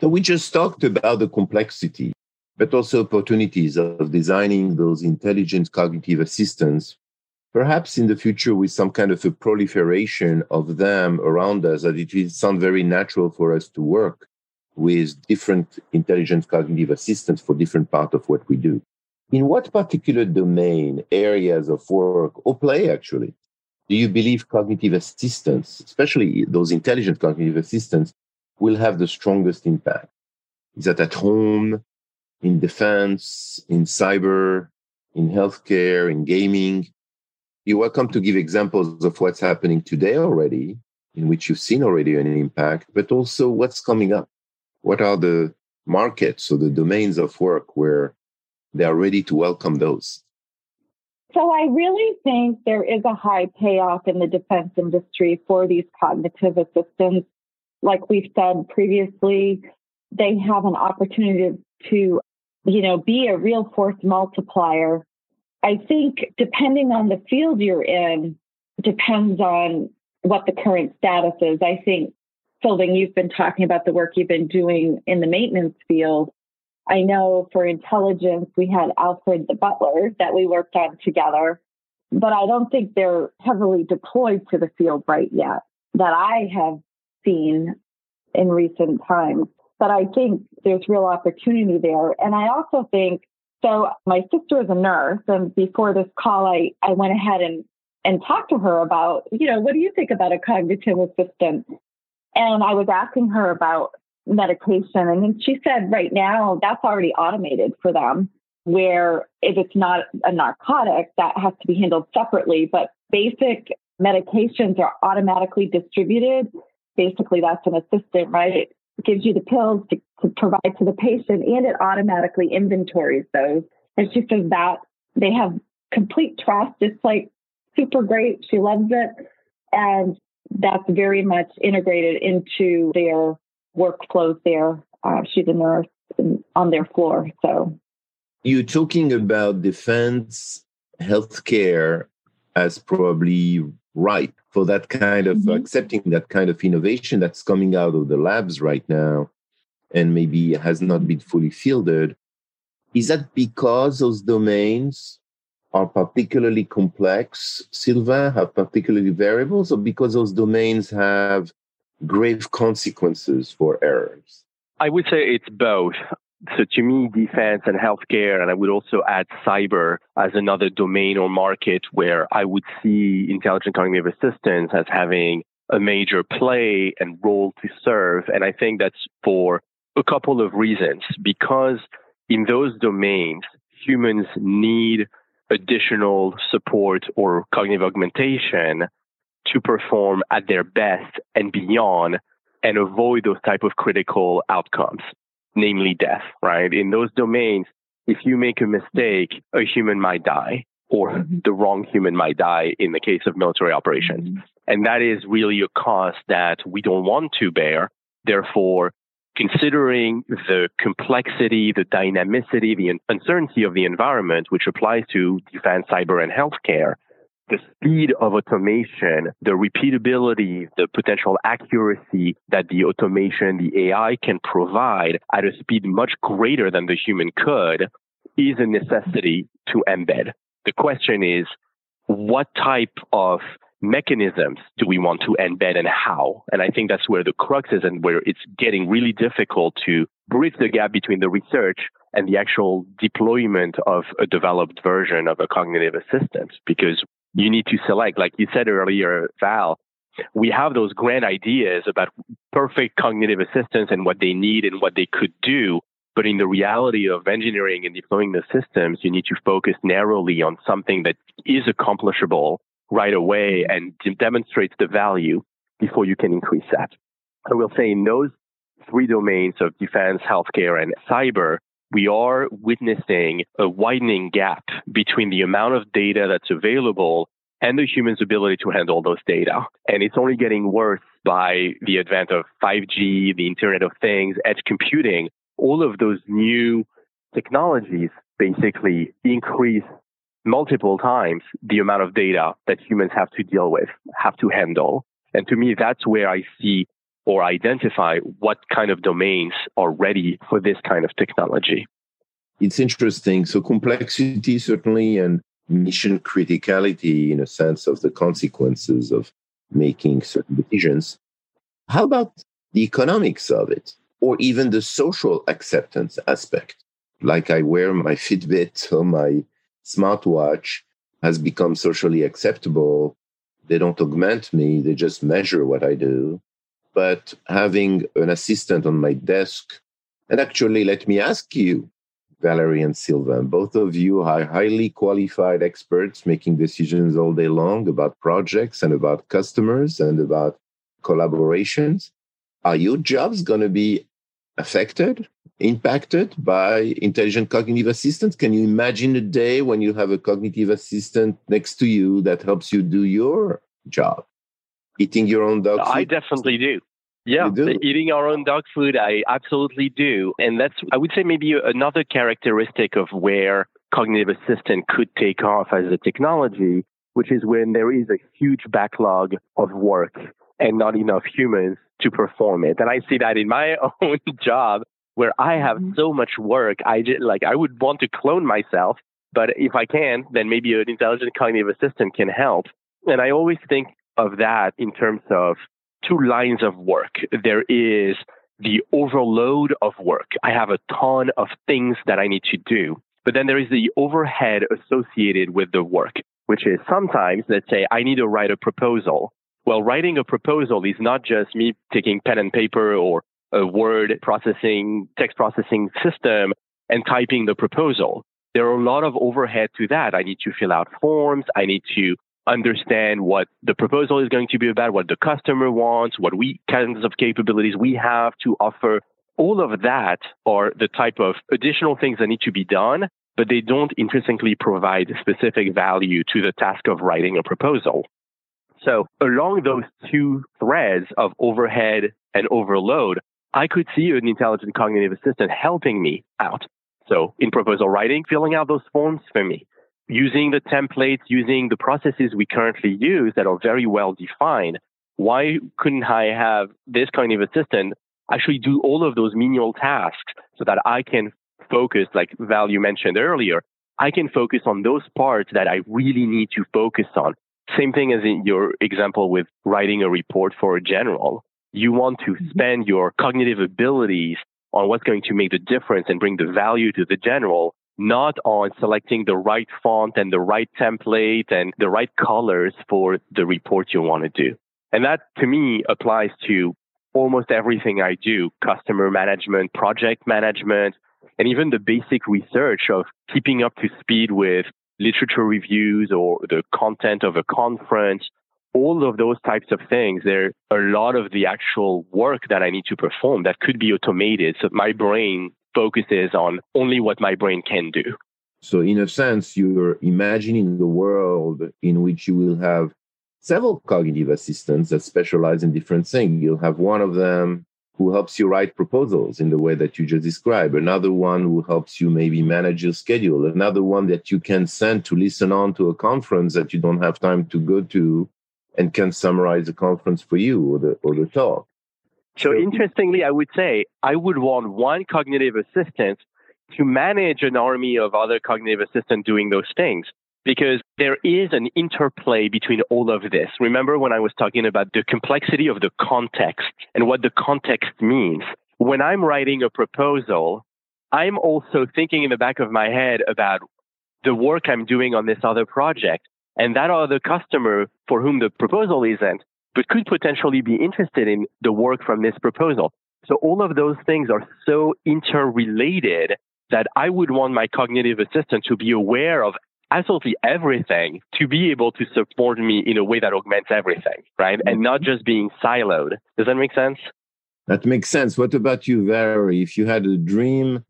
So we just talked about the complexity, but also opportunities of designing those intelligent cognitive assistants, perhaps in the future with some kind of a proliferation of them around us, that it will sound very natural for us to work with different intelligent cognitive assistants for different part of what we do. In what particular domain, areas of work or play actually, do you believe cognitive assistants, especially those intelligent cognitive assistants, will have the strongest impact? Is that at home, in defense, in cyber, in healthcare, in gaming? You're welcome to give examples of what's happening today already, in which you've seen already an impact, but also what's coming up. What are the markets or the domains of work where they are ready to welcome those? So I really think there is a high payoff in the defense industry for these cognitive assistants like we've said previously, they have an opportunity to, you know, be a real force multiplier. I think depending on the field you're in, depends on what the current status is. I think, Sylvain, you've been talking about the work you've been doing in the maintenance field. I know for intelligence, we had Alfred the Butler that we worked on together, but I don't think they're heavily deployed to the field right yet that I have seen in recent times. But I think there's real opportunity there. And I also think so. My sister is a nurse, and before this call, I, I went ahead and, and talked to her about, you know, what do you think about a cognitive assistant? And I was asking her about medication. And she said, right now, that's already automated for them, where if it's not a narcotic, that has to be handled separately. But basic medications are automatically distributed basically that's an assistant, right? It gives you the pills to, to provide to the patient and it automatically inventories those. And she says that they have complete trust. It's like super great. She loves it. And that's very much integrated into their workflows there. Uh, she's a nurse on their floor. So you're talking about defense healthcare as probably ripe for that kind of mm-hmm. accepting that kind of innovation that's coming out of the labs right now and maybe has not been fully fielded is that because those domains are particularly complex sylvain have particularly variables or because those domains have grave consequences for errors i would say it's both so to me, defense and healthcare, and I would also add cyber as another domain or market where I would see intelligent cognitive assistance as having a major play and role to serve. And I think that's for a couple of reasons. Because in those domains, humans need additional support or cognitive augmentation to perform at their best and beyond and avoid those type of critical outcomes namely death, right? In those domains, if you make a mistake, a human might die or mm-hmm. the wrong human might die in the case of military operations. Mm-hmm. And that is really a cost that we don't want to bear. Therefore, considering the complexity, the dynamicity, the uncertainty of the environment, which applies to defense, cyber, and healthcare, the speed of automation, the repeatability, the potential accuracy that the automation, the AI can provide at a speed much greater than the human could is a necessity to embed. The question is, what type of mechanisms do we want to embed and how? And I think that's where the crux is and where it's getting really difficult to bridge the gap between the research and the actual deployment of a developed version of a cognitive assistant because you need to select, like you said earlier, Val, we have those grand ideas about perfect cognitive assistance and what they need and what they could do. But in the reality of engineering and deploying the systems, you need to focus narrowly on something that is accomplishable right away and demonstrates the value before you can increase that. I will say in those three domains of defense, healthcare, and cyber, we are witnessing a widening gap between the amount of data that's available and the human's ability to handle those data. And it's only getting worse by the advent of 5G, the Internet of Things, edge computing. All of those new technologies basically increase multiple times the amount of data that humans have to deal with, have to handle. And to me, that's where I see or identify what kind of domains are ready for this kind of technology. It's interesting. So, complexity, certainly, and mission criticality in a sense of the consequences of making certain decisions. How about the economics of it, or even the social acceptance aspect? Like I wear my Fitbit or my smartwatch has become socially acceptable. They don't augment me, they just measure what I do. But having an assistant on my desk, and actually, let me ask you, Valerie and Sylvain, both of you are highly qualified experts making decisions all day long about projects and about customers and about collaborations. Are your jobs going to be affected, impacted by intelligent cognitive assistants? Can you imagine a day when you have a cognitive assistant next to you that helps you do your job? Eating your own dog food? I definitely do. Yeah, eating our own dog food, I absolutely do. And that's, I would say, maybe another characteristic of where cognitive assistant could take off as a technology, which is when there is a huge backlog of work and not enough humans to perform it. And I see that in my own job where I have mm-hmm. so much work. I just, like, I would want to clone myself, but if I can, then maybe an intelligent cognitive assistant can help. And I always think of that in terms of two lines of work. There is the overload of work. I have a ton of things that I need to do. But then there is the overhead associated with the work, which is sometimes, let's say, I need to write a proposal. Well, writing a proposal is not just me taking pen and paper or a word processing, text processing system and typing the proposal. There are a lot of overhead to that. I need to fill out forms. I need to understand what the proposal is going to be about, what the customer wants, what we kinds of capabilities we have to offer. All of that are the type of additional things that need to be done, but they don't intrinsically provide specific value to the task of writing a proposal. So along those two threads of overhead and overload, I could see an intelligent cognitive assistant helping me out. So in proposal writing, filling out those forms for me, using the templates, using the processes we currently use that are very well defined, why couldn't I have this cognitive assistant actually do all of those menial tasks so that I can focus, like Val you mentioned earlier, I can focus on those parts that I really need to focus on. Same thing as in your example with writing a report for a general. You want to mm-hmm. spend your cognitive abilities on what's going to make the difference and bring the value to the general not on selecting the right font and the right template and the right colors for the report you want to do. And that to me applies to almost everything I do, customer management, project management, and even the basic research of keeping up to speed with literature reviews or the content of a conference. All of those types of things, there are a lot of the actual work that I need to perform that could be automated. So my brain focuses on only what my brain can do. So, in a sense, you're imagining the world in which you will have several cognitive assistants that specialize in different things. You'll have one of them who helps you write proposals in the way that you just described, another one who helps you maybe manage your schedule, another one that you can send to listen on to a conference that you don't have time to go to and can summarize the conference for you or the, or the talk. So interestingly, I would say I would want one cognitive assistant to manage an army of other cognitive assistants doing those things because there is an interplay between all of this. Remember when I was talking about the complexity of the context and what the context means? When I'm writing a proposal, I'm also thinking in the back of my head about the work I'm doing on this other project. And that other customer for whom the proposal isn't but could potentially be interested in the work from this proposal. So all of those things are so interrelated that I would want my cognitive assistant to be aware of absolutely everything to be able to support me in a way that augments everything, right? And mm-hmm. not just being siloed. Does that make sense? That makes sense. What about you, Valerie? If you had a dream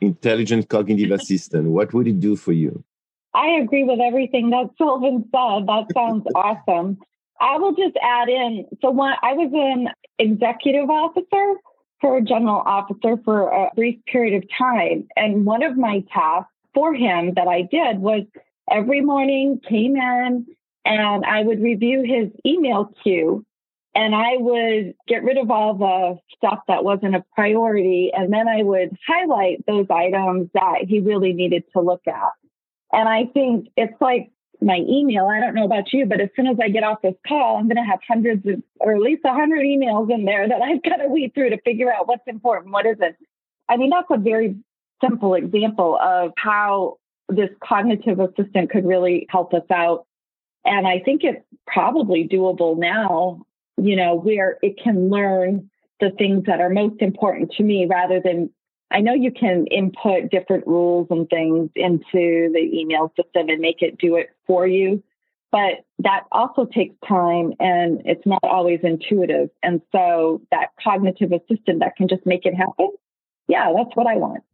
intelligent cognitive assistant, what would it do for you? I agree with everything that Sylvain said. That sounds awesome. I will just add in. So when I was an executive officer for a general officer for a brief period of time, and one of my tasks for him that I did was every morning came in and I would review his email queue and I would get rid of all the stuff that wasn't a priority. And then I would highlight those items that he really needed to look at. And I think it's like my email. I don't know about you, but as soon as I get off this call, I'm going to have hundreds of, or at least a hundred emails in there that I've got to weed through to figure out what's important, what isn't. I mean, that's a very simple example of how this cognitive assistant could really help us out. And I think it's probably doable now, you know, where it can learn the things that are most important to me rather than I know you can input different rules and things into the email system and make it do it for you, but that also takes time and it's not always intuitive. And so that cognitive assistant that can just make it happen, yeah, that's what I want.